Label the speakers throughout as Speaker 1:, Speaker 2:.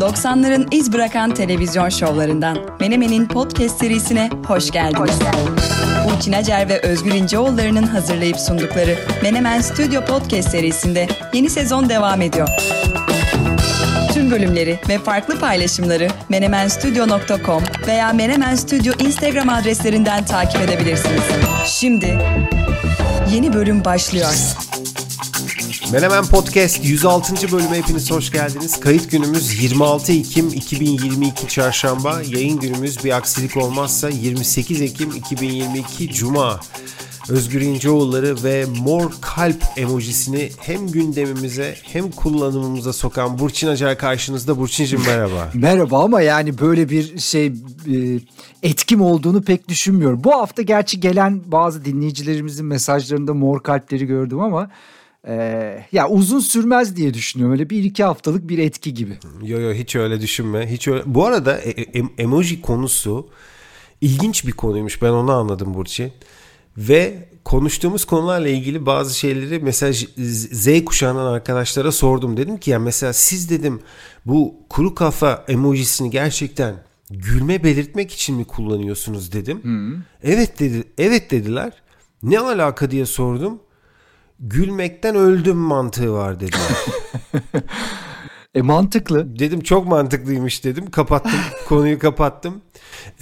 Speaker 1: 90'ların iz bırakan televizyon şovlarından Menemen'in podcast serisine hoş geldiniz. Burçin Acer ve Özgür İnceoğulları'nın hazırlayıp sundukları Menemen Stüdyo Podcast serisinde yeni sezon devam ediyor. Tüm bölümleri ve farklı paylaşımları menemenstudio.com veya Menemen Studio Instagram adreslerinden takip edebilirsiniz. Şimdi yeni bölüm başlıyor.
Speaker 2: Menemen Podcast 106. bölüme hepiniz hoş geldiniz. Kayıt günümüz 26 Ekim 2022 Çarşamba. Yayın günümüz bir aksilik olmazsa 28 Ekim 2022 Cuma. Özgür İnceoğulları ve mor kalp emojisini hem gündemimize hem kullanımımıza sokan Burçin Acar karşınızda. Burçin'cim merhaba.
Speaker 3: Merhaba ama yani böyle bir şey e, etkim olduğunu pek düşünmüyorum. Bu hafta gerçi gelen bazı dinleyicilerimizin mesajlarında mor kalpleri gördüm ama e, ya uzun sürmez diye düşünüyorum. Öyle bir iki haftalık bir etki gibi.
Speaker 2: Yo yo hiç öyle düşünme. Hiç öyle. Bu arada e- e- emoji konusu ilginç bir konuymuş. Ben onu anladım Burçin. Ve konuştuğumuz konularla ilgili bazı şeyleri mesela Z kuşağından arkadaşlara sordum. Dedim ki ya mesela siz dedim bu kuru kafa emojisini gerçekten gülme belirtmek için mi kullanıyorsunuz dedim. Evet dedi evet dediler. Ne alaka diye sordum. Gülmekten öldüm mantığı var dediler.
Speaker 3: E mantıklı.
Speaker 2: Dedim çok mantıklıymış dedim. Kapattım. konuyu kapattım.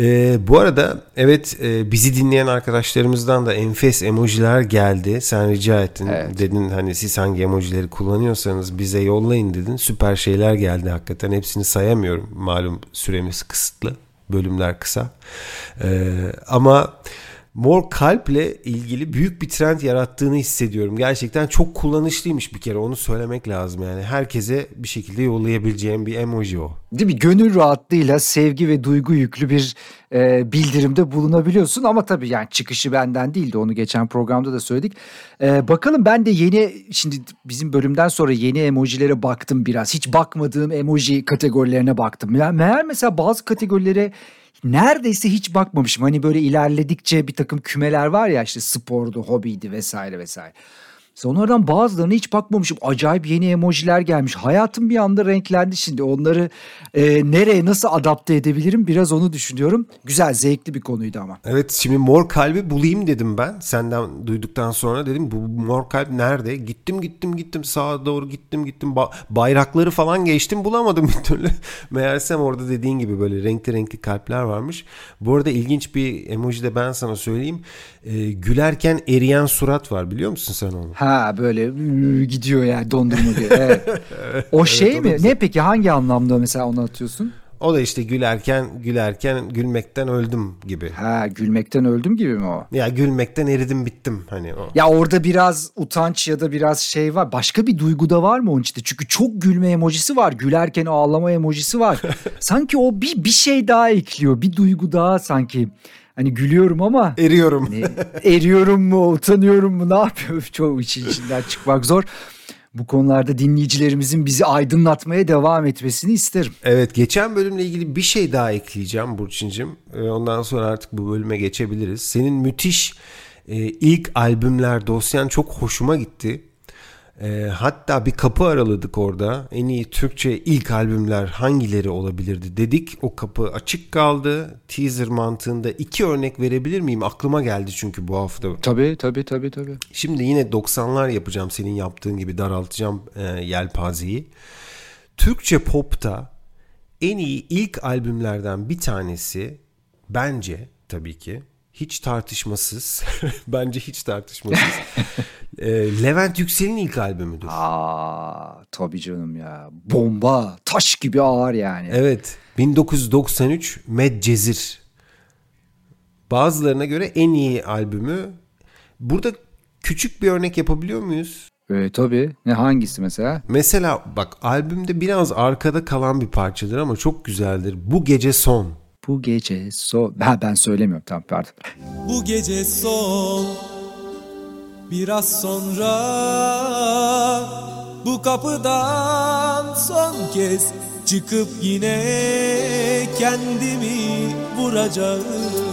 Speaker 2: Ee, bu arada evet e, bizi dinleyen arkadaşlarımızdan da enfes emojiler geldi. Sen rica ettin.
Speaker 3: Evet.
Speaker 2: Dedin hani siz hangi emojileri kullanıyorsanız bize yollayın dedin. Süper şeyler geldi hakikaten. Hepsini sayamıyorum. Malum süremiz kısıtlı. Bölümler kısa. Ee, ama mor kalple ilgili büyük bir trend yarattığını hissediyorum. Gerçekten çok kullanışlıymış bir kere onu söylemek lazım yani. Herkese bir şekilde yollayabileceğim bir emoji o.
Speaker 3: Değil mi? Gönül rahatlığıyla sevgi ve duygu yüklü bir e, bildirimde bulunabiliyorsun ama tabii yani çıkışı benden değildi onu geçen programda da söyledik. E, bakalım ben de yeni şimdi bizim bölümden sonra yeni emojilere baktım biraz. Hiç bakmadığım emoji kategorilerine baktım. Yani meğer mesela bazı kategorilere neredeyse hiç bakmamışım. Hani böyle ilerledikçe bir takım kümeler var ya işte spordu, hobiydi vesaire vesaire. Mesela onlardan bazılarına hiç bakmamışım. Acayip yeni emojiler gelmiş. Hayatım bir anda renklendi şimdi. Onları e, nereye nasıl adapte edebilirim biraz onu düşünüyorum. Güzel, zevkli bir konuydu ama.
Speaker 2: Evet şimdi mor kalbi bulayım dedim ben. Senden duyduktan sonra dedim bu mor kalp nerede? Gittim gittim gittim sağa doğru gittim gittim. Ba- bayrakları falan geçtim bulamadım bir türlü. Meğersem orada dediğin gibi böyle renkli renkli kalpler varmış. Bu arada ilginç bir emoji de ben sana söyleyeyim. Ee, gülerken eriyen surat var biliyor musun sen onu?
Speaker 3: Ha böyle ıı, gidiyor yani dondurma gibi. Evet. O şey mi? Ne peki hangi anlamda mesela onu atıyorsun?
Speaker 2: O da işte gülerken gülerken gülmekten öldüm gibi.
Speaker 3: Ha gülmekten öldüm gibi mi o?
Speaker 2: Ya gülmekten eridim bittim hani o.
Speaker 3: Ya orada biraz utanç ya da biraz şey var. Başka bir duygu da var mı onun içinde? Çünkü çok gülme emojisi var. Gülerken ağlama emojisi var. sanki o bir bir şey daha ekliyor. Bir duygu daha sanki. Hani gülüyorum ama
Speaker 2: Eriyorum.
Speaker 3: hani eriyorum mu, utanıyorum mu, ne yapıyorum? Çoğu için içinden çıkmak zor. Bu konularda dinleyicilerimizin bizi aydınlatmaya devam etmesini isterim.
Speaker 2: Evet geçen bölümle ilgili bir şey daha ekleyeceğim Burçin'cim. Ee, Ondan sonra artık bu bölüme geçebiliriz. Senin müthiş e, ilk albümler dosyan çok hoşuma gitti. E, hatta bir kapı araladık orada. En iyi Türkçe ilk albümler hangileri olabilirdi dedik. O kapı açık kaldı. Teaser mantığında iki örnek verebilir miyim? Aklıma geldi çünkü bu hafta.
Speaker 3: Tabii tabii tabii tabii.
Speaker 2: Şimdi yine 90'lar yapacağım senin yaptığın gibi daraltacağım e, yelpazeyi. Türkçe popta en iyi ilk albümlerden bir tanesi bence tabii ki hiç tartışmasız bence hiç tartışmasız e, Levent Yüksel'in ilk albümüdür.
Speaker 3: Aa tabii canım ya. Bomba, taş gibi ağır yani.
Speaker 2: Evet 1993 Medcezir bazılarına göre en iyi albümü. Burada küçük bir örnek yapabiliyor muyuz?
Speaker 3: Ee, tabii. Ne hangisi mesela?
Speaker 2: Mesela bak albümde biraz arkada kalan bir parçadır ama çok güzeldir. Bu gece son.
Speaker 3: Bu gece so... Ha, ben söylemiyorum tamam pardon.
Speaker 4: Bu gece son Biraz sonra Bu kapıdan son kez Çıkıp yine kendimi vuracağım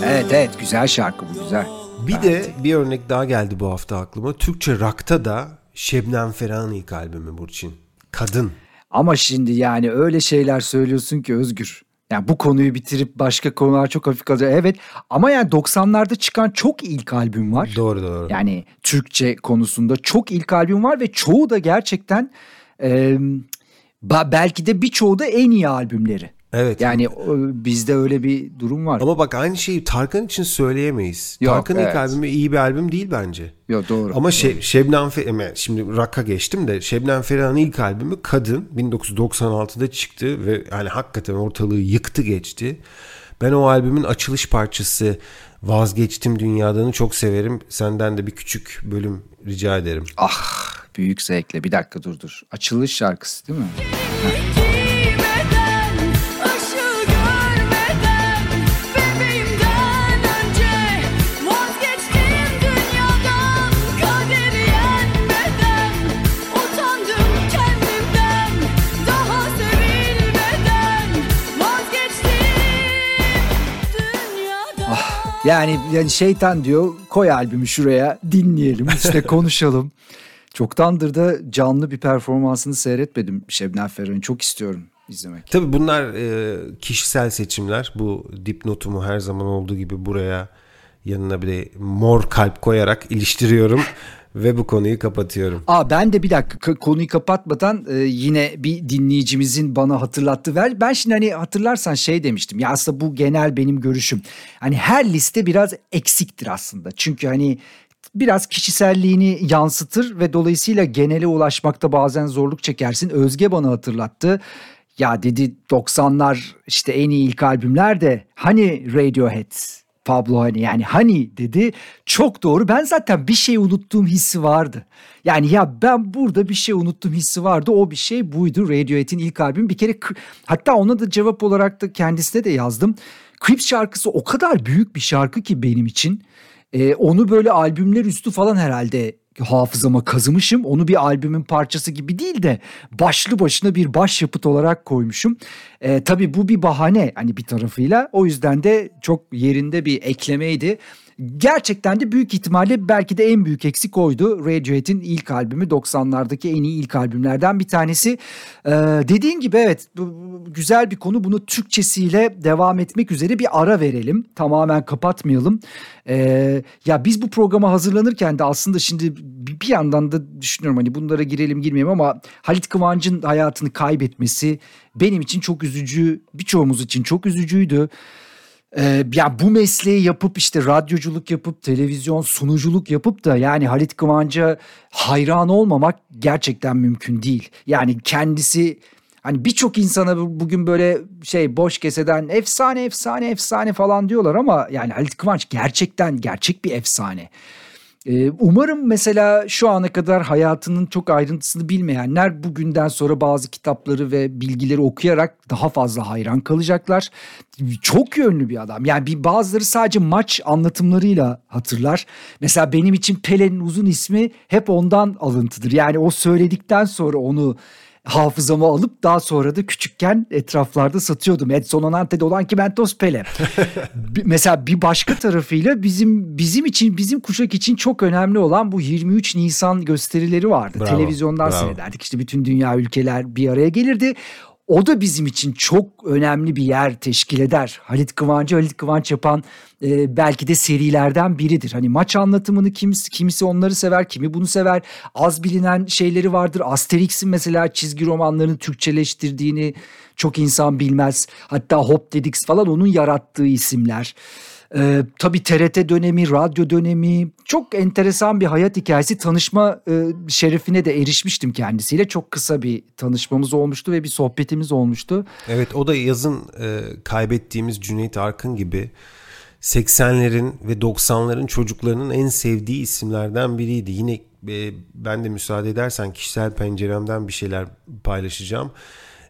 Speaker 3: Evet evet güzel şarkı bu güzel.
Speaker 2: Bir de bir örnek daha geldi bu hafta aklıma. Türkçe rock'ta da Şebnem Ferah'ın ilk albümü Burçin. Kadın.
Speaker 3: Ama şimdi yani öyle şeyler söylüyorsun ki Özgür. Yani bu konuyu bitirip başka konular çok hafif kalacak. Evet ama yani 90'larda çıkan çok ilk albüm var.
Speaker 2: Doğru doğru.
Speaker 3: Yani Türkçe konusunda çok ilk albüm var ve çoğu da gerçekten e, belki de birçoğu da en iyi albümleri.
Speaker 2: Evet.
Speaker 3: Yani bizde öyle bir durum var.
Speaker 2: Ama bak aynı şeyi Tarkan için söyleyemeyiz. Yok, Tarkan evet. ilk albümü iyi bir albüm değil bence.
Speaker 3: Yok doğru.
Speaker 2: Ama. Şe Şebnem Ferah, şimdi Rock'a geçtim de Şebnem Ferah'ın ilk albümü Kadın 1996'da çıktı ve yani hakikaten ortalığı yıktı geçti. Ben o albümün açılış parçası Vazgeçtim Dünyadan'ı çok severim. Senden de bir küçük bölüm rica ederim.
Speaker 3: Ah büyük zevkle. Bir dakika dur dur. Açılış şarkısı değil mi? Yani, yani şeytan diyor koy albümü şuraya dinleyelim işte konuşalım. Çoktandır da canlı bir performansını seyretmedim Şebnem Ferah'ın çok istiyorum izlemek.
Speaker 2: Tabii bunlar e, kişisel seçimler. Bu dipnotumu her zaman olduğu gibi buraya yanına bir de mor kalp koyarak iliştiriyorum. Ve bu konuyu kapatıyorum.
Speaker 3: Aa ben de bir dakika konuyu kapatmadan e, yine bir dinleyicimizin bana hatırlattı. Ver ben şimdi hani hatırlarsan şey demiştim. Ya aslında bu genel benim görüşüm. Hani her liste biraz eksiktir aslında. Çünkü hani biraz kişiselliğini yansıtır ve dolayısıyla genele ulaşmakta bazen zorluk çekersin. Özge bana hatırlattı. Ya dedi 90'lar işte en iyi ilk albümler de hani Radiohead Pablo hani yani hani dedi çok doğru ben zaten bir şey unuttuğum hissi vardı. Yani ya ben burada bir şey unuttum hissi vardı o bir şey buydu Radiohead'in ilk albümü bir kere hatta ona da cevap olarak da kendisine de yazdım. Creeps şarkısı o kadar büyük bir şarkı ki benim için. Ee, onu böyle albümler üstü falan herhalde hafızama kazımışım. Onu bir albümün parçası gibi değil de başlı başına bir başyapıt olarak koymuşum. E, tabii bu bir bahane hani bir tarafıyla. O yüzden de çok yerinde bir eklemeydi. Gerçekten de büyük ihtimalle belki de en büyük eksik oydu. Radiohead'in ilk albümü 90'lardaki en iyi ilk albümlerden bir tanesi. Ee, dediğin gibi evet bu, güzel bir konu. Bunu Türkçesiyle devam etmek üzere bir ara verelim. Tamamen kapatmayalım. Ee, ya biz bu programa hazırlanırken de aslında şimdi bir yandan da düşünüyorum hani bunlara girelim girmeyelim ama Halit Kıvanç'ın hayatını kaybetmesi benim için çok üzücü. Birçoğumuz için çok üzücüydü. Ee, ya bu mesleği yapıp işte radyoculuk yapıp televizyon sunuculuk yapıp da yani Halit Kıvanç'a hayran olmamak gerçekten mümkün değil. Yani kendisi hani birçok insana bugün böyle şey boş keseden efsane efsane efsane falan diyorlar ama yani Halit Kıvanç gerçekten gerçek bir efsane. Ee, umarım mesela şu ana kadar hayatının çok ayrıntısını bilmeyenler bugünden sonra bazı kitapları ve bilgileri okuyarak daha fazla hayran kalacaklar. Çok yönlü bir adam. Yani bir bazıları sadece maç anlatımlarıyla hatırlar. Mesela benim için Pele'nin uzun ismi hep ondan alıntıdır. Yani o söyledikten sonra onu hafızama alıp daha sonra da küçükken etraflarda satıyordum. Edson Onante'de olan Kimentos Pele. Mesela bir başka tarafıyla bizim bizim için bizim kuşak için çok önemli olan bu 23 Nisan gösterileri vardı. Bravo, Televizyondan bravo. seyrederdik. İşte bütün dünya ülkeler bir araya gelirdi. O da bizim için çok önemli bir yer teşkil eder. Halit Kıvanç'ı Halit Kıvanç yapan e, belki de serilerden biridir. Hani maç anlatımını kimisi, kimisi onları sever, kimi bunu sever. Az bilinen şeyleri vardır. Asterix'in mesela çizgi romanlarını Türkçeleştirdiğini çok insan bilmez. Hatta Hop Dedix falan onun yarattığı isimler. Ee, tabii TRT dönemi, radyo dönemi çok enteresan bir hayat hikayesi. Tanışma e, şerefine de erişmiştim kendisiyle. Çok kısa bir tanışmamız olmuştu ve bir sohbetimiz olmuştu.
Speaker 2: Evet o da yazın e, kaybettiğimiz Cüneyt Arkın gibi 80'lerin ve 90'ların çocuklarının en sevdiği isimlerden biriydi. Yine e, ben de müsaade edersen kişisel penceremden bir şeyler paylaşacağım.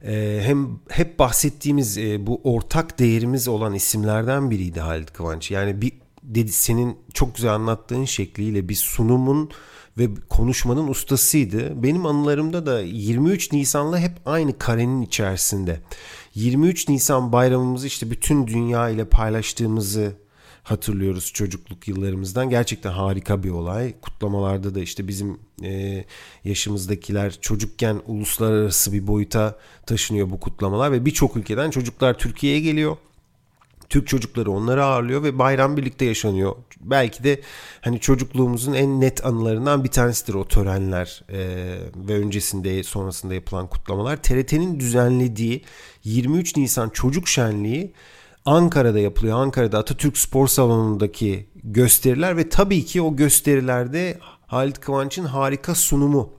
Speaker 2: E, hem hep bahsettiğimiz e, bu ortak değerimiz olan isimlerden biriydi Halit Kıvanç. Yani bir dedi senin çok güzel anlattığın şekliyle bir sunumun ve konuşmanın ustasıydı. Benim anılarımda da 23 Nisan'la hep aynı karenin içerisinde. 23 Nisan bayramımızı işte bütün dünya ile paylaştığımızı hatırlıyoruz çocukluk yıllarımızdan. Gerçekten harika bir olay. Kutlamalarda da işte bizim e, yaşımızdakiler çocukken uluslararası bir boyuta taşınıyor bu kutlamalar ve birçok ülkeden çocuklar Türkiye'ye geliyor. Türk çocukları onları ağırlıyor ve bayram birlikte yaşanıyor. Belki de hani çocukluğumuzun en net anılarından bir tanesidir o törenler e, ve öncesinde sonrasında yapılan kutlamalar. TRT'nin düzenlediği 23 Nisan Çocuk Şenliği Ankara'da yapılıyor. Ankara'da Atatürk Spor Salonu'ndaki gösteriler ve tabii ki o gösterilerde Halit Kıvanç'ın harika sunumu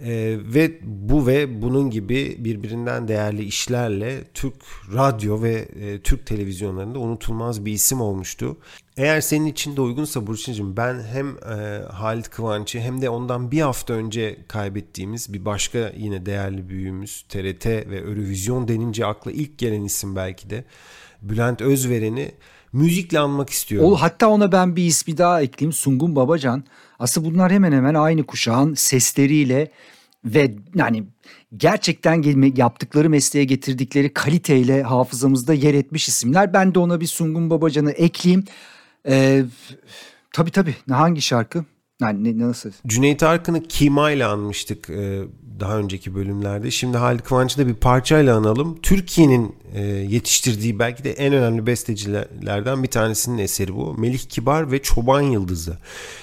Speaker 2: ee, ve bu ve bunun gibi birbirinden değerli işlerle Türk radyo ve e, Türk televizyonlarında unutulmaz bir isim olmuştu. Eğer senin için de uygunsa Burçin'cim ben hem e, Halit Kıvanç'ı hem de ondan bir hafta önce kaybettiğimiz bir başka yine değerli büyüğümüz TRT ve Eurovision denince akla ilk gelen isim belki de Bülent Özveren'i müzikle anmak istiyorum.
Speaker 3: O, hatta ona ben bir ismi daha ekleyeyim. Sungun Babacan. Aslında bunlar hemen hemen aynı kuşağın sesleriyle ve yani gerçekten yaptıkları mesleğe getirdikleri kaliteyle hafızamızda yer etmiş isimler. Ben de ona bir Sungun Babacan'ı ekleyeyim. Ee, tabii tabii. Hangi şarkı? Yani ne, nasıl?
Speaker 2: Cüneyt Arkın'ı Kima ile anmıştık e, daha önceki bölümlerde. Şimdi Halit Kıvanç'ı da bir parçayla analım. Türkiye'nin e, yetiştirdiği belki de en önemli bestecilerden bir tanesinin eseri bu. Melih Kibar ve Çoban Yıldızı.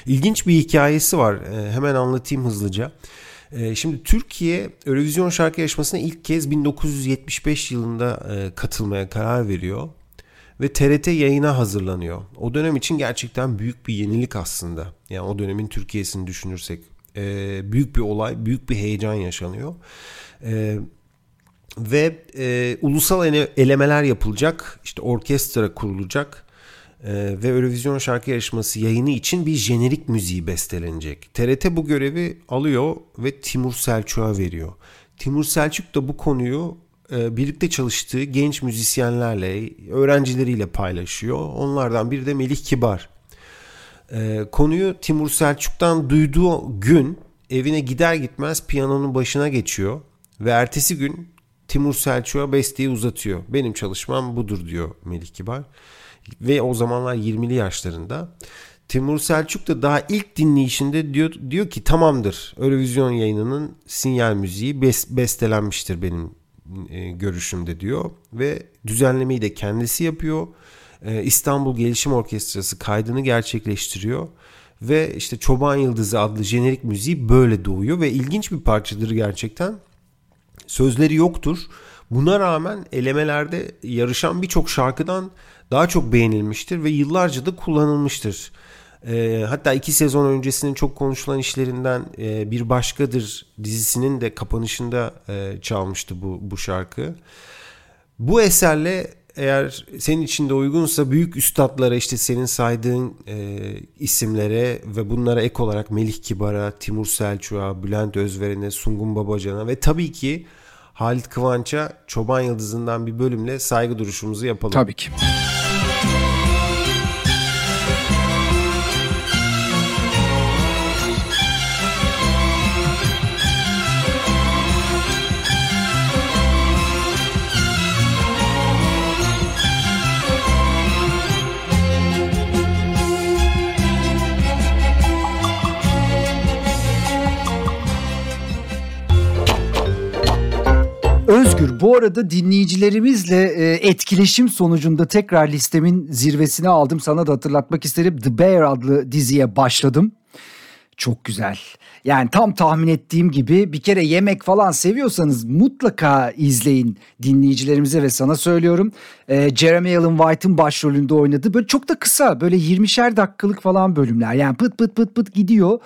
Speaker 2: İlginç bir hikayesi var. E, hemen anlatayım hızlıca. E, şimdi Türkiye Eurovision şarkı yarışmasına ilk kez 1975 yılında e, katılmaya karar veriyor ve TRT yayına hazırlanıyor. O dönem için gerçekten büyük bir yenilik aslında. Yani o dönemin Türkiye'sini düşünürsek e, büyük bir olay, büyük bir heyecan yaşanıyor. E, ve e, ulusal elemeler yapılacak, işte orkestra kurulacak e, ve Eurovision şarkı yarışması yayını için bir jenerik müziği bestelenecek. TRT bu görevi alıyor ve Timur Selçuk'a veriyor. Timur Selçuk da bu konuyu e, birlikte çalıştığı genç müzisyenlerle, öğrencileriyle paylaşıyor. Onlardan biri de Melih Kibar. E, konuyu Timur Selçuk'tan duyduğu gün evine gider gitmez piyanonun başına geçiyor ve ertesi gün Timur Selçuk'a besteyi uzatıyor. Benim çalışmam budur diyor Melih Kibar. Ve o zamanlar 20'li yaşlarında. Timur Selçuk da daha ilk dinleyişinde diyor, diyor ki tamamdır Eurovision yayınının sinyal müziği bes, bestelenmiştir benim e, görüşümde diyor ve düzenlemeyi de kendisi yapıyor. E, İstanbul Gelişim Orkestrası kaydını gerçekleştiriyor ve işte Çoban Yıldızı adlı jenerik müziği böyle doğuyor ve ilginç bir parçadır gerçekten. Sözleri yoktur. Buna rağmen elemelerde yarışan birçok şarkıdan daha çok beğenilmiştir ve yıllarca da kullanılmıştır. E, hatta iki sezon öncesinin çok konuşulan işlerinden e, Bir Başkadır dizisinin de kapanışında çalmıştı bu, bu şarkı. Bu eserle eğer senin için de uygunsa büyük üstadlara işte senin saydığın e, isimlere ve bunlara ek olarak Melih Kibar'a, Timur Selçuk'a, Bülent Özveren'e, Sungun Babacan'a ve tabii ki Halit Kıvanç'a Çoban Yıldızı'ndan bir bölümle saygı duruşumuzu yapalım.
Speaker 3: Tabii ki. Özgür bu arada dinleyicilerimizle e, etkileşim sonucunda tekrar listemin zirvesine aldım. Sana da hatırlatmak isterim. The Bear adlı diziye başladım. Çok güzel. Yani tam tahmin ettiğim gibi bir kere yemek falan seviyorsanız mutlaka izleyin dinleyicilerimize ve sana söylüyorum. Ee, Jeremy Allen White'ın başrolünde oynadığı böyle çok da kısa böyle 20'şer dakikalık falan bölümler. Yani pıt pıt pıt pıt gidiyor.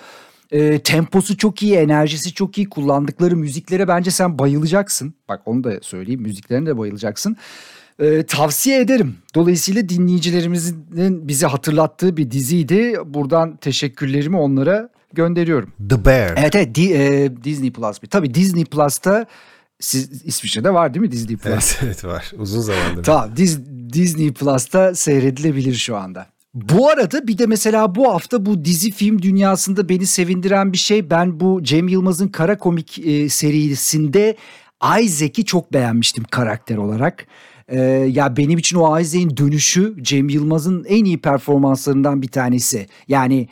Speaker 3: E, temposu çok iyi, enerjisi çok iyi. Kullandıkları müziklere bence sen bayılacaksın. Bak onu da söyleyeyim. Müziklerine de bayılacaksın. E, tavsiye ederim. Dolayısıyla dinleyicilerimizin bizi hatırlattığı bir diziydi. Buradan teşekkürlerimi onlara gönderiyorum.
Speaker 2: The Bear.
Speaker 3: Evet evet Di, e, Disney Plus. Tabii Disney Plus'ta siz İsviçre'de var değil mi Disney Plus?
Speaker 2: Evet, evet var. Uzun zamandır.
Speaker 3: tamam Disney Plus'ta seyredilebilir şu anda. Bu arada bir de mesela bu hafta bu dizi film dünyasında beni sevindiren bir şey ben bu Cem Yılmaz'ın kara komik e, serisinde Isaac'i çok beğenmiştim karakter olarak. Ee, ya benim için o Isaac'in dönüşü Cem Yılmaz'ın en iyi performanslarından bir tanesi. Yani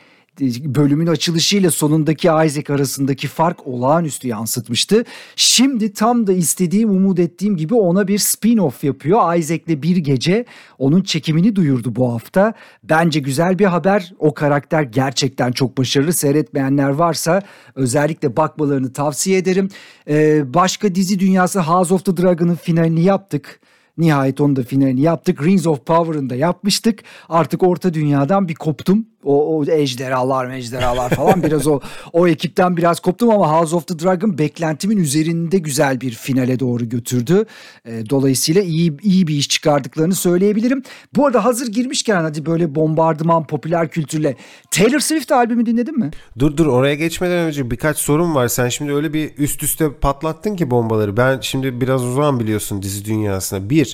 Speaker 3: bölümün açılışıyla sonundaki Isaac arasındaki fark olağanüstü yansıtmıştı. Şimdi tam da istediğim, umut ettiğim gibi ona bir spin-off yapıyor. Isaac'le bir gece onun çekimini duyurdu bu hafta. Bence güzel bir haber. O karakter gerçekten çok başarılı. Seyretmeyenler varsa özellikle bakmalarını tavsiye ederim. Ee, başka dizi dünyası House of the Dragon'ın finalini yaptık. Nihayet onu da finalini yaptık. Rings of Power'ın da yapmıştık. Artık orta dünyadan bir koptum. O, o ejderhalar mejderhalar falan biraz o o ekipten biraz koptum ama House of the Dragon beklentimin üzerinde güzel bir finale doğru götürdü. E, dolayısıyla iyi iyi bir iş çıkardıklarını söyleyebilirim. Bu arada hazır girmişken hadi böyle bombardıman popüler kültürle Taylor Swift albümü dinledin mi?
Speaker 2: Dur dur oraya geçmeden önce birkaç sorun var. Sen şimdi öyle bir üst üste patlattın ki bombaları. Ben şimdi biraz uzağım biliyorsun dizi dünyasına. Bir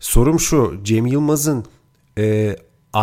Speaker 2: sorum şu Cem Yılmaz'ın e,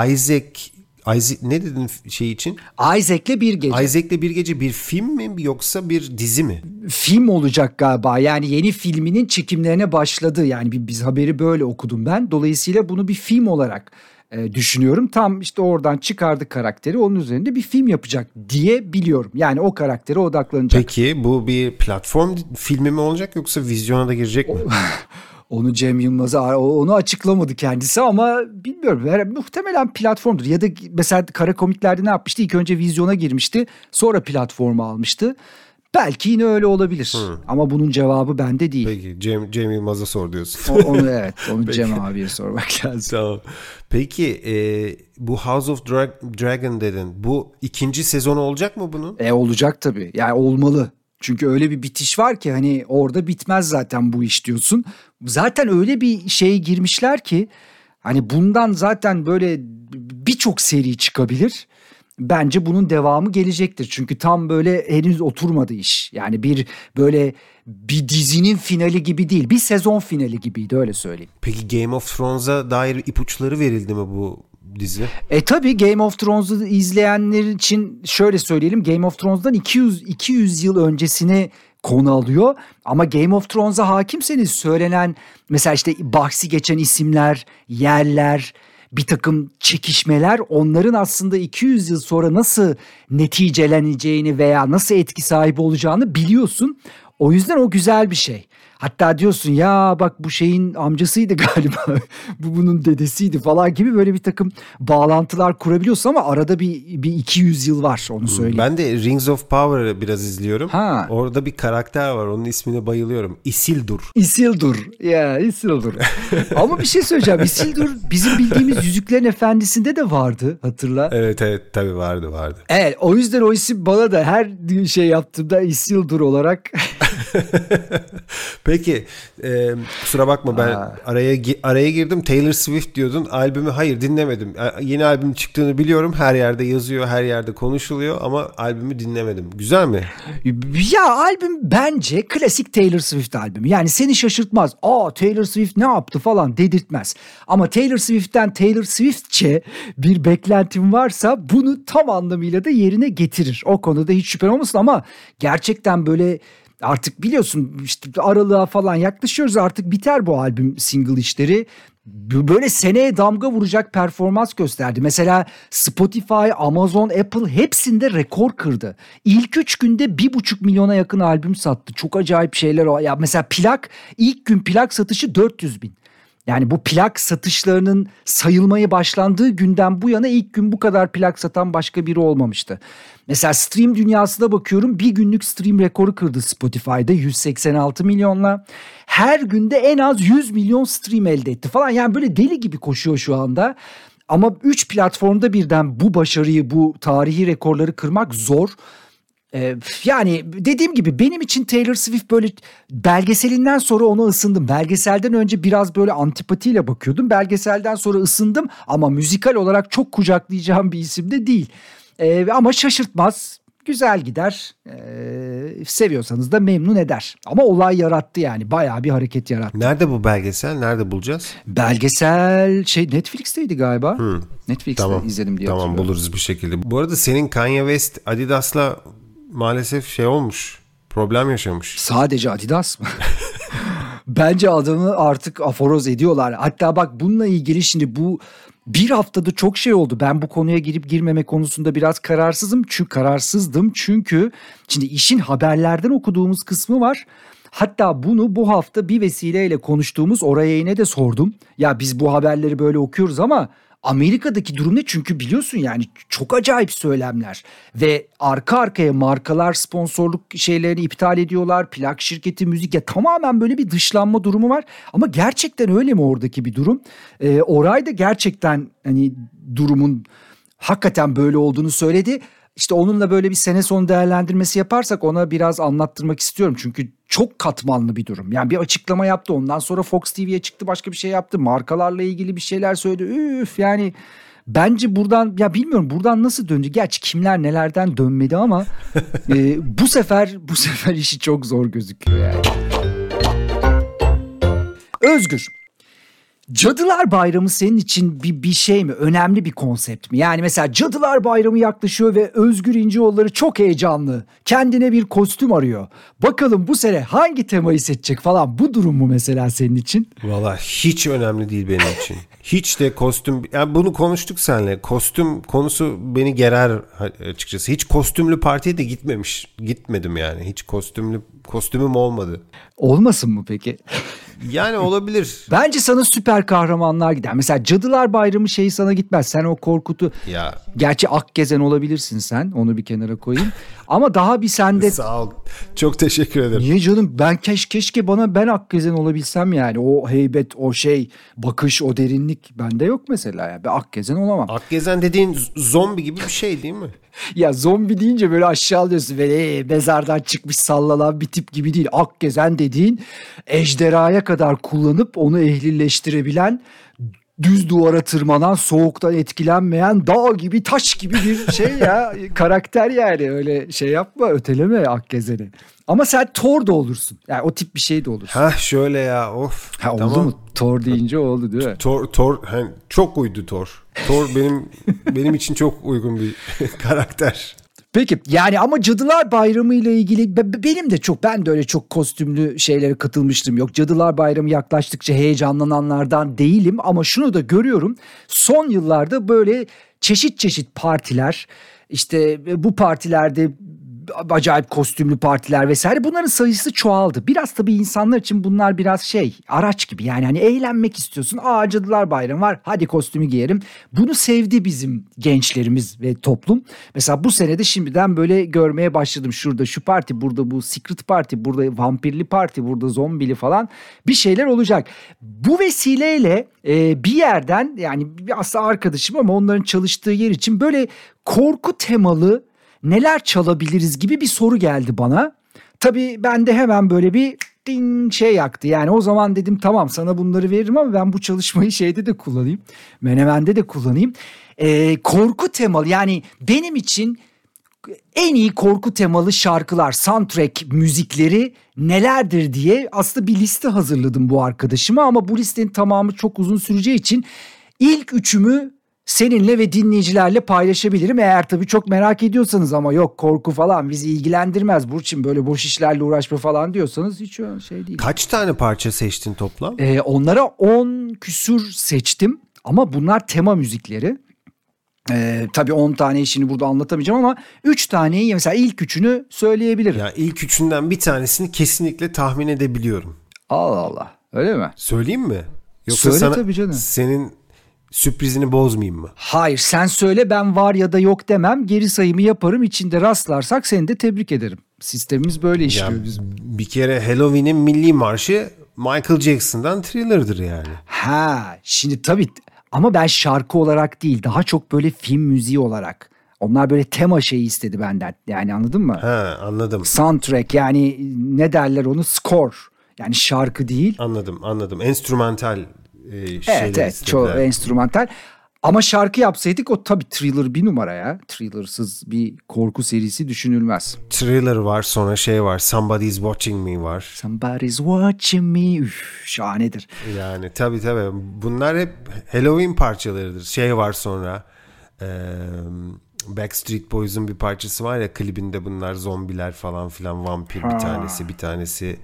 Speaker 2: Isaac Isaac ne dedin şey için?
Speaker 3: Isaac'le bir gece.
Speaker 2: Isaac'le bir gece bir film mi yoksa bir dizi mi?
Speaker 3: Film olacak galiba. Yani yeni filminin çekimlerine başladı. Yani biz haberi böyle okudum ben. Dolayısıyla bunu bir film olarak e, düşünüyorum. Tam işte oradan çıkardı karakteri onun üzerinde bir film yapacak diye biliyorum. Yani o karaktere odaklanacak.
Speaker 2: Peki bu bir platform filmi mi olacak yoksa vizyona da girecek mi?
Speaker 3: Onu Cem Yılmaz'a onu açıklamadı kendisi ama bilmiyorum. Muhtemelen platformdur. Ya da mesela kara komiklerde ne yapmıştı? İlk önce vizyona girmişti. Sonra platformu almıştı. Belki yine öyle olabilir. Hmm. Ama bunun cevabı bende değil.
Speaker 2: Peki Cem, Cem Yılmaz'a sor diyorsun.
Speaker 3: O, onu evet. Onu Cem abiye sormak lazım.
Speaker 2: Tamam. Peki e, bu House of Dra- Dragon dedin. Bu ikinci sezonu olacak mı bunun?
Speaker 3: E olacak tabii. Yani olmalı. Çünkü öyle bir bitiş var ki hani orada bitmez zaten bu iş diyorsun. Zaten öyle bir şey girmişler ki hani bundan zaten böyle birçok seri çıkabilir. Bence bunun devamı gelecektir. Çünkü tam böyle henüz oturmadı iş. Yani bir böyle bir dizinin finali gibi değil. Bir sezon finali gibiydi öyle söyleyeyim.
Speaker 2: Peki Game of Thrones'a dair ipuçları verildi mi bu dizi.
Speaker 3: E tabi Game of Thrones'u izleyenler için şöyle söyleyelim. Game of Thrones'dan 200 200 yıl öncesini konu alıyor. Ama Game of Thrones'a hakimseniz söylenen mesela işte bahsi geçen isimler, yerler, bir takım çekişmeler onların aslında 200 yıl sonra nasıl neticeleneceğini veya nasıl etki sahibi olacağını biliyorsun. O yüzden o güzel bir şey. Hatta diyorsun ya bak bu şeyin amcasıydı galiba. bu bunun dedesiydi falan gibi böyle bir takım bağlantılar kurabiliyorsun ama arada bir, bir 200 yıl var onu söyleyeyim.
Speaker 2: Ben de Rings of Power'ı biraz izliyorum. Ha. Orada bir karakter var onun ismine bayılıyorum. Isildur.
Speaker 3: Isildur. Ya Isildur. ama bir şey söyleyeceğim. Isildur bizim bildiğimiz Yüzüklerin Efendisi'nde de vardı hatırla.
Speaker 2: Evet evet tabii vardı vardı.
Speaker 3: Evet o yüzden o isim bana da her şey yaptığımda Isildur olarak
Speaker 2: Peki e, kusura bakma ben Aa. araya araya girdim Taylor Swift diyordun albümü hayır dinlemedim. Yeni albüm çıktığını biliyorum her yerde yazıyor her yerde konuşuluyor ama albümü dinlemedim. Güzel mi?
Speaker 3: Ya albüm bence klasik Taylor Swift albümü. Yani seni şaşırtmaz. Aa Taylor Swift ne yaptı falan dedirtmez. Ama Taylor Swift'ten Taylor Swiftçe bir beklentim varsa bunu tam anlamıyla da yerine getirir. O konuda hiç şüphen olmasın ama gerçekten böyle artık biliyorsun işte aralığa falan yaklaşıyoruz artık biter bu albüm single işleri. Böyle seneye damga vuracak performans gösterdi. Mesela Spotify, Amazon, Apple hepsinde rekor kırdı. İlk üç günde bir buçuk milyona yakın albüm sattı. Çok acayip şeyler o. Ya mesela plak ilk gün plak satışı 400 bin. Yani bu plak satışlarının sayılmaya başlandığı günden bu yana ilk gün bu kadar plak satan başka biri olmamıştı. Mesela stream dünyasına bakıyorum bir günlük stream rekoru kırdı Spotify'da 186 milyonla. Her günde en az 100 milyon stream elde etti falan. Yani böyle deli gibi koşuyor şu anda. Ama 3 platformda birden bu başarıyı, bu tarihi rekorları kırmak zor. Ee, yani dediğim gibi benim için Taylor Swift böyle belgeselinden sonra ona ısındım. Belgeselden önce biraz böyle antipatiyle bakıyordum. Belgeselden sonra ısındım ama müzikal olarak çok kucaklayacağım bir isim de değil. Ee, ama şaşırtmaz. Güzel gider. Ee, seviyorsanız da memnun eder. Ama olay yarattı yani. Bayağı bir hareket yarattı.
Speaker 2: Nerede bu belgesel? Nerede bulacağız?
Speaker 3: Belgesel şey Netflix'teydi galiba. Hmm. Netflix'te tamam. izledim diye
Speaker 2: Tamam buluruz bir şekilde. Bu arada senin Kanye West Adidas'la maalesef şey olmuş. Problem yaşamış.
Speaker 3: Sadece Adidas mı? Bence adamı artık aforoz ediyorlar. Hatta bak bununla ilgili şimdi bu bir haftada çok şey oldu. Ben bu konuya girip girmeme konusunda biraz kararsızım. Çünkü kararsızdım çünkü şimdi işin haberlerden okuduğumuz kısmı var. Hatta bunu bu hafta bir vesileyle konuştuğumuz oraya yine de sordum. Ya biz bu haberleri böyle okuyoruz ama Amerika'daki durum ne? Çünkü biliyorsun yani çok acayip söylemler ve arka arkaya markalar sponsorluk şeylerini iptal ediyorlar. Plak şirketi müzik ya tamamen böyle bir dışlanma durumu var. Ama gerçekten öyle mi oradaki bir durum? Ee, Oray da gerçekten hani durumun hakikaten böyle olduğunu söyledi. İşte onunla böyle bir sene sonu değerlendirmesi yaparsak ona biraz anlattırmak istiyorum. Çünkü çok katmanlı bir durum. Yani bir açıklama yaptı. Ondan sonra Fox TV'ye çıktı başka bir şey yaptı. Markalarla ilgili bir şeyler söyledi. Üf yani bence buradan ya bilmiyorum buradan nasıl döndü. Gerçi kimler nelerden dönmedi ama e, bu sefer bu sefer işi çok zor gözüküyor yani. Özgür. Cadılar Bayramı senin için bir, bir şey mi? Önemli bir konsept mi? Yani mesela Cadılar Bayramı yaklaşıyor ve Özgür İnceoğulları çok heyecanlı. Kendine bir kostüm arıyor. Bakalım bu sene hangi temayı seçecek falan. Bu durum mu mesela senin için?
Speaker 2: Valla hiç önemli değil benim için. Hiç de kostüm yani bunu konuştuk seninle. Kostüm konusu beni gerer açıkçası. Hiç kostümlü partiye de gitmemiş. Gitmedim yani. Hiç kostümlü kostümüm olmadı.
Speaker 3: Olmasın mı peki?
Speaker 2: Yani olabilir.
Speaker 3: Bence sana süper kahramanlar gider. Mesela Cadılar Bayramı şeyi sana gitmez. Sen o Korkut'u...
Speaker 2: Ya.
Speaker 3: Gerçi Akgezen olabilirsin sen. Onu bir kenara koyayım. Ama daha bir sende...
Speaker 2: Sağ ol. Çok teşekkür ederim.
Speaker 3: Niye canım? Ben keş, keşke bana ben Akgezen olabilsem yani. O heybet, o şey, bakış, o derinlik bende yok mesela. Ya. Ben Akgezen olamam.
Speaker 2: Akgezen dediğin zombi gibi bir şey değil mi?
Speaker 3: ya zombi deyince böyle aşağılıyorsun. Böyle mezardan çıkmış sallanan bir tip gibi değil. Akgezen dediğin ejderhaya kadar kullanıp onu ehlileştirebilen düz duvara tırmanan, soğuktan etkilenmeyen, dağ gibi, taş gibi bir şey ya. karakter yani öyle şey yapma, öteleme Akgezen'i. Ama sen Thor da olursun. Yani o tip bir şey de olursun.
Speaker 2: Ha şöyle ya of.
Speaker 3: Ha, oldu tamam. mu? Thor deyince oldu değil mi?
Speaker 2: Thor, Thor hani çok uydu Thor. Thor benim benim için çok uygun bir karakter.
Speaker 3: Peki yani ama Cadılar Bayramı ile ilgili benim de çok ben de öyle çok kostümlü şeylere katılmıştım yok. Cadılar Bayramı yaklaştıkça heyecanlananlardan değilim ama şunu da görüyorum. Son yıllarda böyle çeşit çeşit partiler işte bu partilerde acayip kostümlü partiler vesaire bunların sayısı çoğaldı. Biraz tabii insanlar için bunlar biraz şey araç gibi yani hani eğlenmek istiyorsun. Aa Cadılar Bayramı var hadi kostümü giyerim. Bunu sevdi bizim gençlerimiz ve toplum. Mesela bu senede şimdiden böyle görmeye başladım. Şurada şu parti burada bu secret parti burada vampirli parti burada zombili falan bir şeyler olacak. Bu vesileyle e, bir yerden yani aslında arkadaşım ama onların çalıştığı yer için böyle korku temalı neler çalabiliriz gibi bir soru geldi bana. Tabii ben de hemen böyle bir ding şey yaktı. Yani o zaman dedim tamam sana bunları veririm ama ben bu çalışmayı şeyde de kullanayım. Menemen'de de kullanayım. Ee, korku temalı yani benim için en iyi korku temalı şarkılar, soundtrack müzikleri nelerdir diye aslında bir liste hazırladım bu arkadaşıma ama bu listenin tamamı çok uzun süreceği için ilk üçümü seninle ve dinleyicilerle paylaşabilirim. Eğer tabii çok merak ediyorsanız ama yok korku falan bizi ilgilendirmez. Burçin böyle boş işlerle uğraşma falan diyorsanız hiç öyle şey değil.
Speaker 2: Kaç tane parça seçtin toplam?
Speaker 3: Ee, onlara 10 küsür seçtim ama bunlar tema müzikleri. Ee, tabii 10 tane işini burada anlatamayacağım ama 3 taneyi mesela ilk üçünü söyleyebilirim.
Speaker 2: Ya ilk üçünden bir tanesini kesinlikle tahmin edebiliyorum.
Speaker 3: Allah Allah öyle mi?
Speaker 2: Söyleyeyim mi?
Speaker 3: Yoksa Söyle sana, tabii canım.
Speaker 2: Senin sürprizini bozmayayım mı?
Speaker 3: Hayır sen söyle ben var ya da yok demem geri sayımı yaparım içinde rastlarsak seni de tebrik ederim. Sistemimiz böyle işliyor ya, bizim.
Speaker 2: Bir kere Halloween'in milli marşı Michael Jackson'dan Thriller'dır yani.
Speaker 3: Ha şimdi tabii ama ben şarkı olarak değil daha çok böyle film müziği olarak. Onlar böyle tema şeyi istedi benden. Yani anladın mı?
Speaker 2: Ha anladım.
Speaker 3: Soundtrack yani ne derler onu score. Yani şarkı değil.
Speaker 2: Anladım anladım. Enstrümantal e,
Speaker 3: evet evet çok enstrümantal. Ama şarkı yapsaydık o tabii Thriller bir numara ya. Thriller'sız bir korku serisi düşünülmez.
Speaker 2: Thriller var sonra şey var Somebody's Watching Me var.
Speaker 3: Somebody's Watching Me üf şahanedir.
Speaker 2: Yani tabii tabii bunlar hep Halloween parçalarıdır. Şey var sonra e, Backstreet Boys'un bir parçası var ya klibinde bunlar zombiler falan filan vampir ha. bir tanesi bir tanesi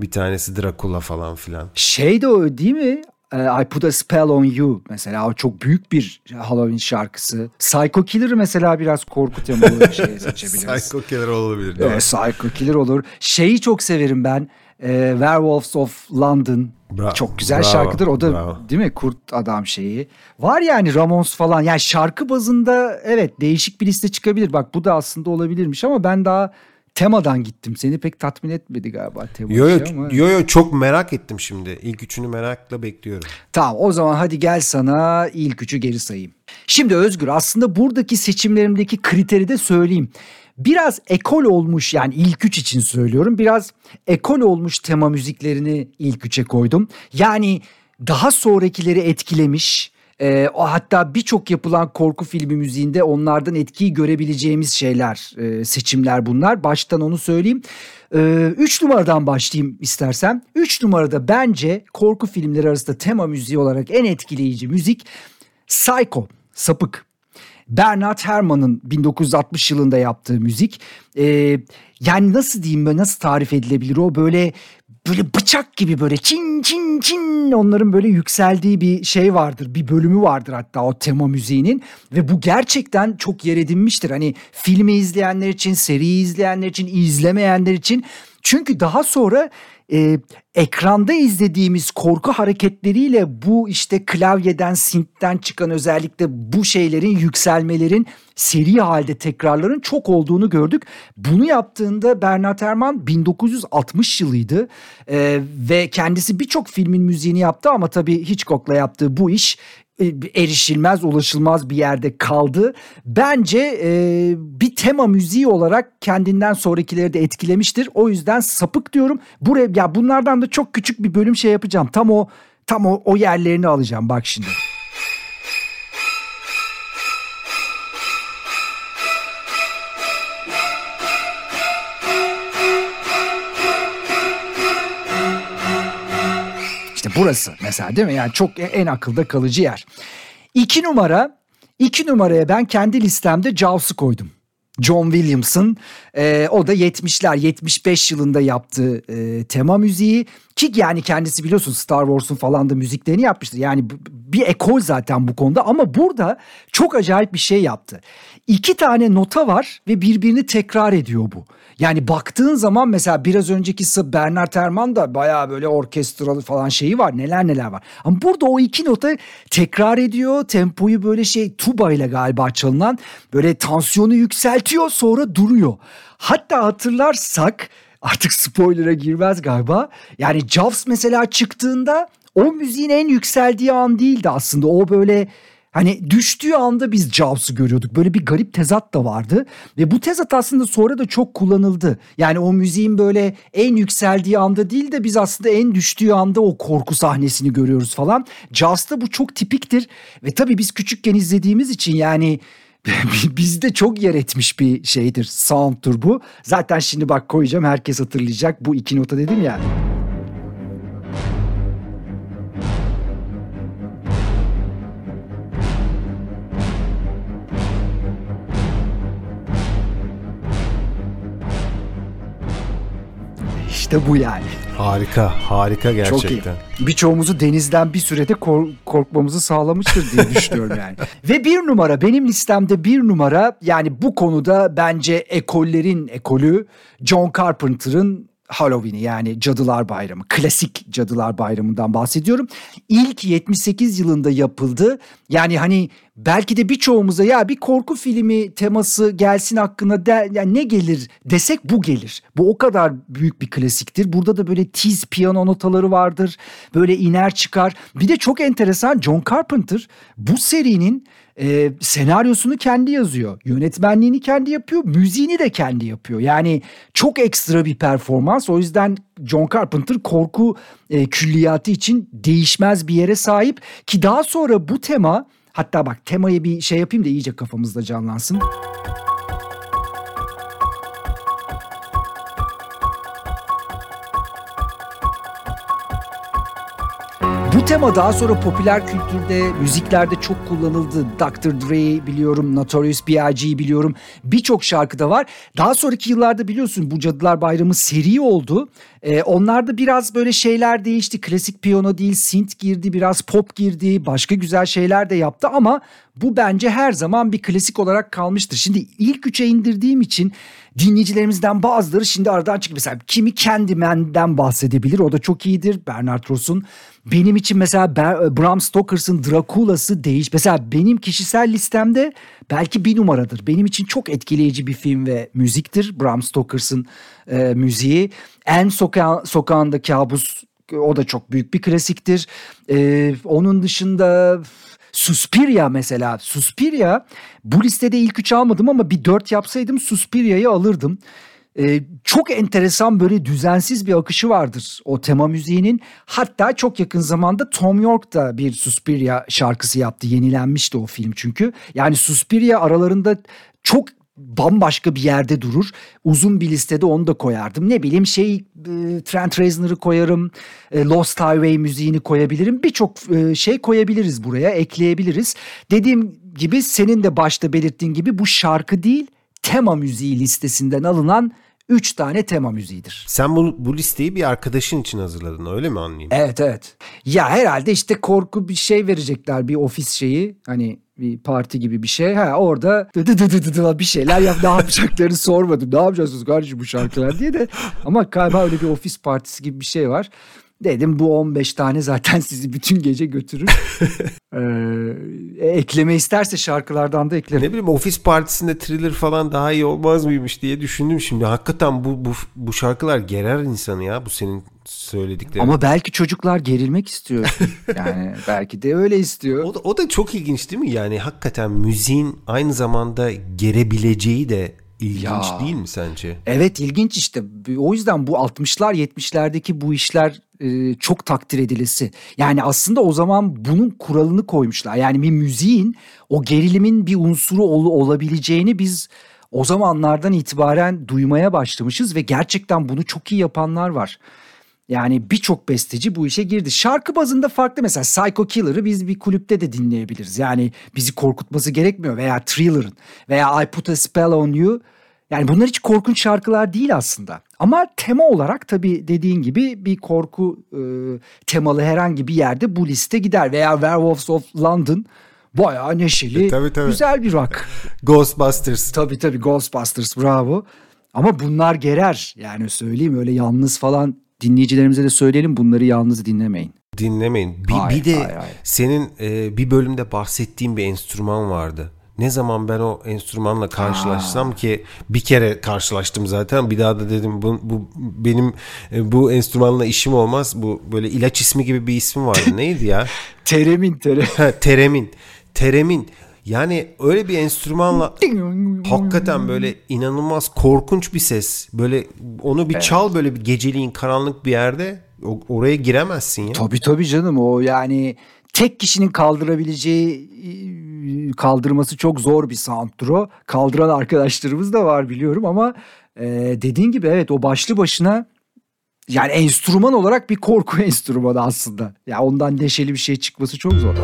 Speaker 2: Bir tanesi Dracula falan filan.
Speaker 3: Şey de o değil mi? Ee, I Put a Spell on You mesela o çok büyük bir Halloween şarkısı. Psycho Killer mesela biraz korku temalı bir şey seçebiliriz.
Speaker 2: Psycho Killer olabilir.
Speaker 3: Evet, Psycho Killer olur. Şeyi çok severim ben. Ee, Werewolves of London.
Speaker 2: Bravo,
Speaker 3: çok güzel
Speaker 2: bravo,
Speaker 3: şarkıdır. O da
Speaker 2: bravo.
Speaker 3: değil mi? Kurt adam şeyi. Var yani Ramones falan. Yani şarkı bazında evet değişik bir liste çıkabilir. Bak bu da aslında olabilirmiş ama ben daha temadan gittim. Seni pek tatmin etmedi galiba tema
Speaker 2: Yo yo,
Speaker 3: ama.
Speaker 2: yo yo çok merak ettim şimdi. İlk üçünü merakla bekliyorum.
Speaker 3: Tamam o zaman hadi gel sana ilk üçü geri sayayım. Şimdi Özgür aslında buradaki seçimlerimdeki kriteri de söyleyeyim. Biraz ekol olmuş yani ilk üç için söylüyorum. Biraz ekol olmuş tema müziklerini ilk üçe koydum. Yani daha sonrakileri etkilemiş. E, o hatta birçok yapılan korku filmi müziğinde onlardan etkiyi görebileceğimiz şeyler, e, seçimler bunlar. Baştan onu söyleyeyim. E, üç numaradan başlayayım istersen. Üç numarada bence korku filmleri arasında tema müziği olarak en etkileyici müzik Psycho, Sapık. Bernard Herrmann'ın 1960 yılında yaptığı müzik. Ee, yani nasıl diyeyim böyle nasıl tarif edilebilir o böyle böyle bıçak gibi böyle çin çin çin onların böyle yükseldiği bir şey vardır. Bir bölümü vardır hatta o tema müziğinin ve bu gerçekten çok yer edinmiştir. Hani filmi izleyenler için, seriyi izleyenler için, izlemeyenler için. Çünkü daha sonra e, ekranda izlediğimiz korku hareketleriyle bu işte klavyeden, synth'ten çıkan özellikle bu şeylerin yükselmelerin seri halde tekrarların çok olduğunu gördük. Bunu yaptığında Bernard Herrmann 1960 yılıydı E, ve kendisi birçok filmin müziğini yaptı ama tabii Hitchcock'la yaptığı bu iş erişilmez, ulaşılmaz bir yerde kaldı. Bence e, bir tema müziği olarak kendinden sonrakileri de etkilemiştir. O yüzden sapık diyorum. Buraya ya bunlardan da çok küçük bir bölüm şey yapacağım. Tam o tam o, o yerlerini alacağım bak şimdi. Burası mesela değil mi? Yani çok en akılda kalıcı yer. İki numara, iki numaraya ben kendi listemde Jaws'ı koydum. John Williams'ın e, o da 70'ler 75 yılında yaptığı e, tema müziği ki yani kendisi biliyorsun Star Wars'un falan da müziklerini yapmıştır. Yani bir ekol zaten bu konuda ama burada çok acayip bir şey yaptı. İki tane nota var ve birbirini tekrar ediyor bu. Yani baktığın zaman mesela biraz önceki Bernard Herrmann da bayağı böyle orkestralı falan şeyi var. Neler neler var. Ama burada o iki nota tekrar ediyor. Tempoyu böyle şey tuba ile galiba çalınan böyle tansiyonu yükseltiyor sonra duruyor. Hatta hatırlarsak artık spoiler'a girmez galiba. Yani Jaws mesela çıktığında o müziğin en yükseldiği an değildi aslında. O böyle Hani düştüğü anda biz Jaws'ı görüyorduk. Böyle bir garip tezat da vardı. Ve bu tezat aslında sonra da çok kullanıldı. Yani o müziğin böyle en yükseldiği anda değil de biz aslında en düştüğü anda o korku sahnesini görüyoruz falan. Jaws'ta bu çok tipiktir. Ve tabii biz küçükken izlediğimiz için yani bizde çok yer etmiş bir şeydir. Sound'tur bu. Zaten şimdi bak koyacağım herkes hatırlayacak. Bu iki nota dedim ya. İşte bu yani.
Speaker 2: Harika, harika gerçekten.
Speaker 3: Çok iyi. Birçoğumuzu denizden bir sürede kor- korkmamızı sağlamıştır diye düşünüyorum yani. Ve bir numara benim listemde bir numara yani bu konuda bence ekollerin ekolü John Carpenter'ın Halloween'i yani Cadılar Bayramı. Klasik Cadılar Bayramı'ndan bahsediyorum. İlk 78 yılında yapıldı. Yani hani belki de birçoğumuza ya bir korku filmi teması gelsin hakkında de, yani ne gelir desek bu gelir. Bu o kadar büyük bir klasiktir. Burada da böyle tiz piyano notaları vardır. Böyle iner çıkar. Bir de çok enteresan John Carpenter bu serinin e, senaryosunu kendi yazıyor. Yönetmenliğini kendi yapıyor. Müziğini de kendi yapıyor. Yani çok ekstra bir performans. O yüzden John Carpenter korku e, külliyatı için değişmez bir yere sahip. Ki daha sonra bu tema hatta bak temayı bir şey yapayım da iyice kafamızda canlansın. Tema daha sonra popüler kültürde, müziklerde çok kullanıldı. Dr. Dre biliyorum, Notorious B.I.G. biliyorum. Birçok şarkıda var. Daha sonraki yıllarda biliyorsun bu Cadılar Bayramı seri oldu. E, onlarda biraz böyle şeyler değişti. Klasik piyano değil, synth girdi, biraz pop girdi, başka güzel şeyler de yaptı ama bu bence her zaman bir klasik olarak kalmıştır. Şimdi ilk üçe indirdiğim için dinleyicilerimizden bazıları şimdi aradan çıktı. Mesela kimi Candyman'den bahsedebilir. O da çok iyidir. Bernard Ross'un. Benim için mesela Bram Stoker'sın Dracula'sı değiş. Mesela benim kişisel listemde belki bir numaradır. Benim için çok etkileyici bir film ve müziktir. Bram Stoker'sın e, müziği. En soka sokağında kabus o da çok büyük bir klasiktir. Ee, onun dışında Suspiria mesela. Suspiria bu listede ilk üç almadım ama bir dört yapsaydım Suspiria'yı alırdım. Ee, çok enteresan böyle düzensiz bir akışı vardır o tema müziğinin. Hatta çok yakın zamanda Tom York da bir Suspiria şarkısı yaptı. Yenilenmişti o film çünkü. Yani Suspiria aralarında çok bambaşka bir yerde durur. Uzun bir listede onu da koyardım. Ne bileyim şey e, Trent Reznor'ı koyarım. E, Lost Highway müziğini koyabilirim. Birçok e, şey koyabiliriz buraya, ekleyebiliriz. Dediğim gibi senin de başta belirttiğin gibi bu şarkı değil, tema müziği listesinden alınan 3 tane tema müziğidir.
Speaker 2: Sen bu, bu listeyi bir arkadaşın için hazırladın öyle mi anlayayım?
Speaker 3: Evet evet. Ya herhalde işte korku bir şey verecekler bir ofis şeyi. Hani bir parti gibi bir şey. Ha orada dı dı dı dı dı bir şeyler yap. Ne yapacaklarını sormadım. Ne yapacaksınız kardeşim bu şarkılar diye de. Ama galiba öyle bir ofis partisi gibi bir şey var. Dedim bu 15 tane zaten sizi bütün gece götürür. ee, ekleme isterse şarkılardan da eklerim.
Speaker 2: Ne bileyim ofis partisinde thriller falan daha iyi olmaz mıymış diye düşündüm şimdi. Hakikaten bu bu, bu şarkılar gerer insanı ya bu senin söylediklerin.
Speaker 3: Ama belki çocuklar gerilmek istiyor. yani belki de öyle istiyor.
Speaker 2: O da, o da çok ilginç değil mi? Yani hakikaten müziğin aynı zamanda gerebileceği de ilginç ya, değil mi sence?
Speaker 3: Evet ilginç işte. O yüzden bu 60'lar 70'lerdeki bu işler e, çok takdir edilisi. Yani aslında o zaman bunun kuralını koymuşlar. Yani bir müziğin o gerilimin bir unsuru ol, olabileceğini biz o zamanlardan itibaren duymaya başlamışız ve gerçekten bunu çok iyi yapanlar var. Yani birçok besteci bu işe girdi. Şarkı bazında farklı mesela Psycho Killer'ı biz bir kulüpte de dinleyebiliriz. Yani bizi korkutması gerekmiyor veya Thriller'ın veya I Put a Spell on You. Yani bunlar hiç korkunç şarkılar değil aslında. Ama tema olarak tabii dediğin gibi bir korku e, temalı herhangi bir yerde bu liste gider. Veya Werewolves of London bayağı neşeli, e, tabii, tabii. güzel bir rock.
Speaker 2: Ghostbusters.
Speaker 3: Tabii tabii Ghostbusters bravo. Ama bunlar gerer yani söyleyeyim öyle yalnız falan dinleyicilerimize de söyleyelim bunları yalnız dinlemeyin.
Speaker 2: Dinlemeyin. Bir, hayır, bir de hayır, hayır. senin e, bir bölümde bahsettiğin bir enstrüman vardı. Ne zaman ben o enstrümanla karşılaşsam Aa. ki bir kere karşılaştım zaten. Bir daha da dedim bu, bu benim e, bu enstrümanla işim olmaz. Bu böyle ilaç ismi gibi bir ismi vardı. Neydi ya?
Speaker 3: teremin, teremin.
Speaker 2: teremin. Teremin. Yani öyle bir enstrümanla hakikaten böyle inanılmaz korkunç bir ses. Böyle onu bir evet. çal böyle bir geceliğin karanlık bir yerde oraya giremezsin ya.
Speaker 3: Tabii tabii canım o yani tek kişinin kaldırabileceği kaldırması çok zor bir sound'tur o. Kaldıran arkadaşlarımız da var biliyorum ama e, dediğin gibi evet o başlı başına yani enstrüman olarak bir korku enstrümanı aslında. Ya yani ondan neşeli bir şey çıkması çok zor.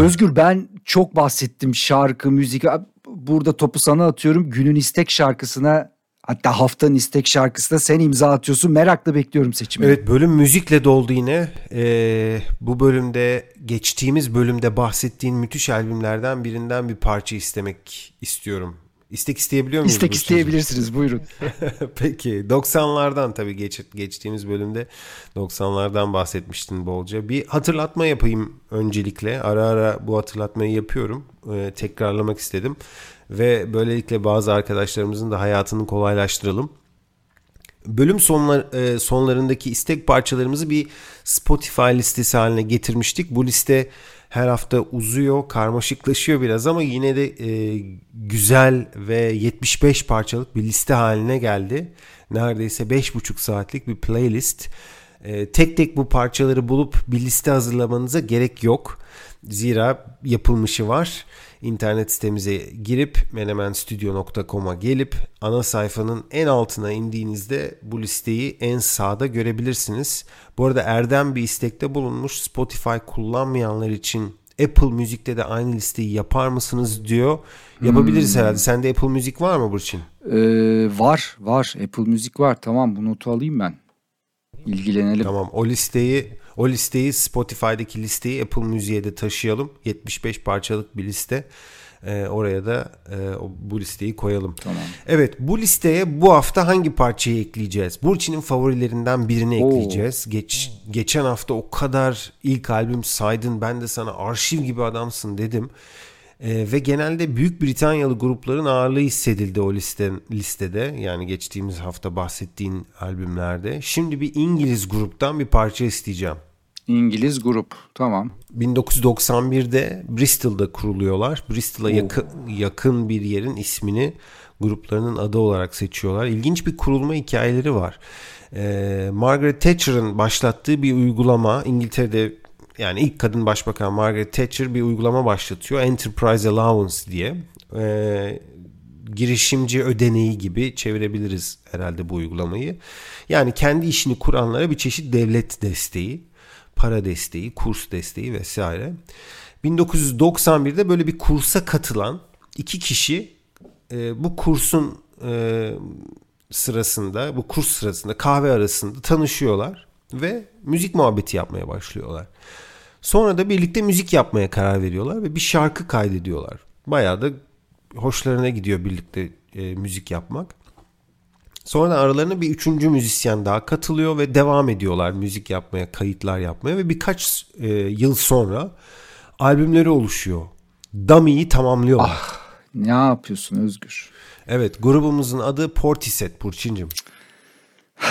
Speaker 3: Özgür ben çok bahsettim şarkı, müzik. Burada topu sana atıyorum. Günün istek şarkısına hatta haftanın istek şarkısına sen imza atıyorsun. Merakla bekliyorum seçimi.
Speaker 2: Evet bölüm müzikle doldu yine. Ee, bu bölümde geçtiğimiz bölümde bahsettiğin müthiş albümlerden birinden bir parça istemek istiyorum. İstek isteyebiliyor muyuz?
Speaker 3: İstek isteyebilirsiniz buyurun.
Speaker 2: Peki 90'lardan tabii geç, geçtiğimiz bölümde 90'lardan bahsetmiştin bolca. Bir hatırlatma yapayım öncelikle. Ara ara bu hatırlatmayı yapıyorum. Ee, tekrarlamak istedim. Ve böylelikle bazı arkadaşlarımızın da hayatını kolaylaştıralım. Bölüm sonlar, e, sonlarındaki istek parçalarımızı bir Spotify listesi haline getirmiştik. Bu liste her hafta uzuyor, karmaşıklaşıyor biraz ama yine de e, güzel ve 75 parçalık bir liste haline geldi. Neredeyse 5,5 saatlik bir playlist. E, tek tek bu parçaları bulup bir liste hazırlamanıza gerek yok. Zira yapılmışı var. İnternet sitemize girip menemenstudio.com'a gelip ana sayfanın en altına indiğinizde bu listeyi en sağda görebilirsiniz. Bu arada Erdem bir istekte bulunmuş. Spotify kullanmayanlar için Apple Müzik'te de aynı listeyi yapar mısınız diyor. Yapabiliriz
Speaker 3: Hmm.
Speaker 2: herhalde. Sende Apple Müzik var mı Burçin?
Speaker 3: Ee, var var Apple Müzik var tamam bu notu alayım ben. İlgilenelim.
Speaker 2: Tamam o listeyi o listeyi Spotify'daki listeyi Apple Müziğe de taşıyalım. 75 parçalık bir liste. Ee, oraya da e, bu listeyi koyalım.
Speaker 3: Tamam.
Speaker 2: Evet bu listeye bu hafta hangi parçayı ekleyeceğiz? Burçin'in favorilerinden birini
Speaker 3: Oo.
Speaker 2: ekleyeceğiz. Geç, geçen hafta o kadar ilk albüm saydın ben de sana arşiv gibi adamsın dedim. Ee, ve genelde Büyük Britanyalı grupların ağırlığı hissedildi o liste, listede. Yani geçtiğimiz hafta bahsettiğin albümlerde. Şimdi bir İngiliz gruptan bir parça isteyeceğim.
Speaker 3: İngiliz grup tamam.
Speaker 2: 1991'de Bristol'da kuruluyorlar. Bristol'a yakın, yakın bir yerin ismini gruplarının adı olarak seçiyorlar. İlginç bir kurulma hikayeleri var. Ee, Margaret Thatcher'ın başlattığı bir uygulama İngiltere'de yani ilk kadın başbakan Margaret Thatcher bir uygulama başlatıyor. Enterprise Allowance diye. Ee, girişimci ödeneği gibi çevirebiliriz herhalde bu uygulamayı. Yani kendi işini kuranlara bir çeşit devlet desteği, para desteği, kurs desteği vesaire. 1991'de böyle bir kursa katılan iki kişi e, bu kursun e, sırasında, bu kurs sırasında kahve arasında tanışıyorlar ve müzik muhabbeti yapmaya başlıyorlar. Sonra da birlikte müzik yapmaya karar veriyorlar ve bir şarkı kaydediyorlar. Bayağı da hoşlarına gidiyor birlikte e, müzik yapmak. Sonra aralarına bir üçüncü müzisyen daha katılıyor ve devam ediyorlar müzik yapmaya, kayıtlar yapmaya ve birkaç e, yıl sonra albümleri oluşuyor. Dummy'yi tamamlıyorlar.
Speaker 3: Ne yapıyorsun Özgür?
Speaker 2: Evet grubumuzun adı Portishead Burçin'cim.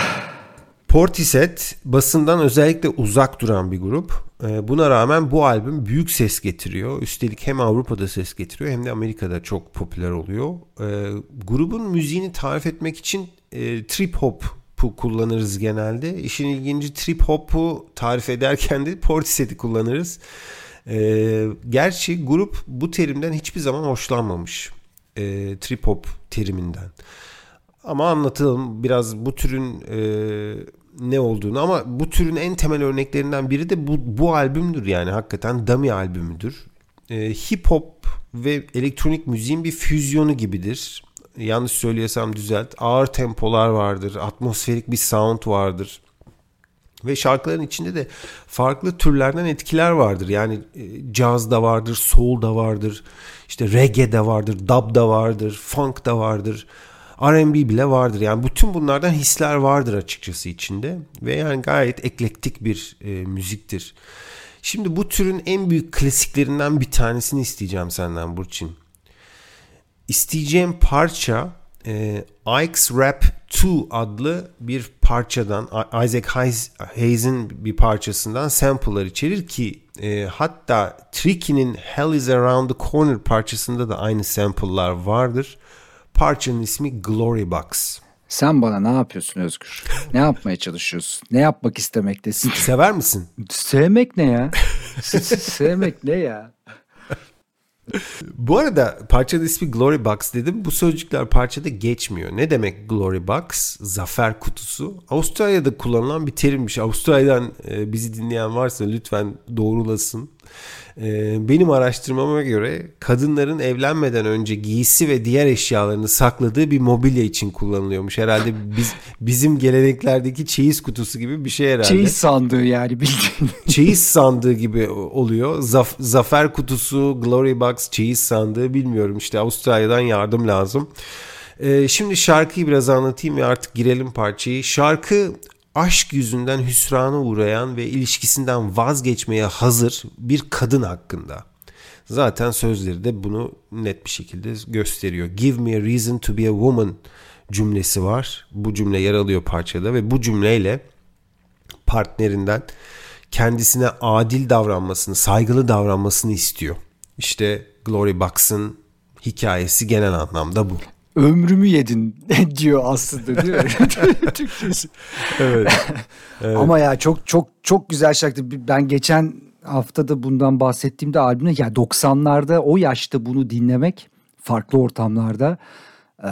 Speaker 2: Portishead basından özellikle uzak duran bir grup. Ee, Buna rağmen bu albüm büyük ses getiriyor. Üstelik hem Avrupa'da ses getiriyor hem de Amerika'da çok popüler oluyor. Ee, Grubun müziğini tarif etmek için e, trip hop kullanırız genelde. İşin ilginci trip hop'u tarif ederken de Portishead'i kullanırız. Ee, gerçi grup bu terimden hiçbir zaman hoşlanmamış. Ee, trip hop teriminden. Ama anlatalım biraz bu türün e, ne olduğunu ama bu türün en temel örneklerinden biri de bu, bu albümdür yani hakikaten Dummy albümüdür. E, hip hop ve elektronik müziğin bir füzyonu gibidir. Yanlış söylüyorsam düzelt. Ağır tempolar vardır, atmosferik bir sound vardır. Ve şarkıların içinde de farklı türlerden etkiler vardır. Yani e, caz da vardır, soul da vardır, işte reggae de vardır, dub da vardır, funk da vardır. R&B bile vardır. Yani bütün bunlardan hisler vardır açıkçası içinde ve yani gayet eklektik bir e, müziktir. Şimdi bu türün en büyük klasiklerinden bir tanesini isteyeceğim senden Burçin. İsteyeceğim parça e, Ike's Rap 2 adlı bir parçadan Isaac Hayes- Hayes'in bir parçasından sample'lar içerir ki e, hatta Tricky'nin Hell is Around the Corner parçasında da aynı sample'lar vardır. Parçanın ismi Glory Box.
Speaker 3: Sen bana ne yapıyorsun Özgür? Ne yapmaya çalışıyorsun? Ne yapmak istemektesin?
Speaker 2: Sever misin?
Speaker 3: Sevmek ne ya? Sevmek ne ya?
Speaker 2: Bu arada parçada ismi Glory Box dedim. Bu sözcükler parçada geçmiyor. Ne demek Glory Box? Zafer kutusu. Avustralya'da kullanılan bir terimmiş. Avustralya'dan e, bizi dinleyen varsa lütfen doğrulasın. E, benim araştırmama göre kadınların evlenmeden önce giysi ve diğer eşyalarını sakladığı bir mobilya için kullanılıyormuş. Herhalde biz bizim geleneklerdeki çeyiz kutusu gibi bir şey herhalde
Speaker 3: Çeyiz sandığı yani bildiğin.
Speaker 2: çeyiz sandığı gibi oluyor. Zaf- zafer kutusu, Glory Box, çeyiz sandığı bilmiyorum işte Avustralya'dan yardım lazım. Ee, şimdi şarkıyı biraz anlatayım ve artık girelim parçayı. Şarkı aşk yüzünden hüsrana uğrayan ve ilişkisinden vazgeçmeye hazır bir kadın hakkında. Zaten sözleri de bunu net bir şekilde gösteriyor. Give me a reason to be a woman cümlesi var. Bu cümle yer alıyor parçada ve bu cümleyle partnerinden kendisine adil davranmasını, saygılı davranmasını istiyor. İşte Glory Box'ın hikayesi genel anlamda bu.
Speaker 3: Ömrümü yedin diyor aslında değil mi? Türkçesi.
Speaker 2: Evet.
Speaker 3: Ama ya çok çok çok güzel şarkı. Ben geçen hafta da bundan bahsettiğimde albümde ya 90'larda o yaşta bunu dinlemek farklı ortamlarda e,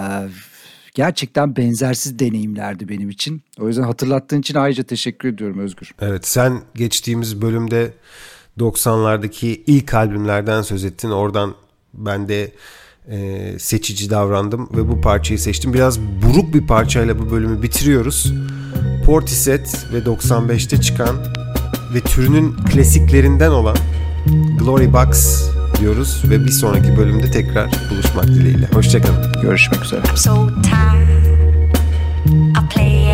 Speaker 3: gerçekten benzersiz deneyimlerdi benim için. O yüzden hatırlattığın için ayrıca teşekkür ediyorum Özgür.
Speaker 2: Evet sen geçtiğimiz bölümde 90'lardaki ilk albümlerden söz ettin. Oradan ben de e, seçici davrandım ve bu parçayı seçtim. Biraz buruk bir parçayla bu bölümü bitiriyoruz. Portishead ve 95'te çıkan ve türünün klasiklerinden olan Glory Box diyoruz ve bir sonraki bölümde tekrar buluşmak dileğiyle. Hoşçakalın.
Speaker 3: Görüşmek üzere.
Speaker 5: So tired of playing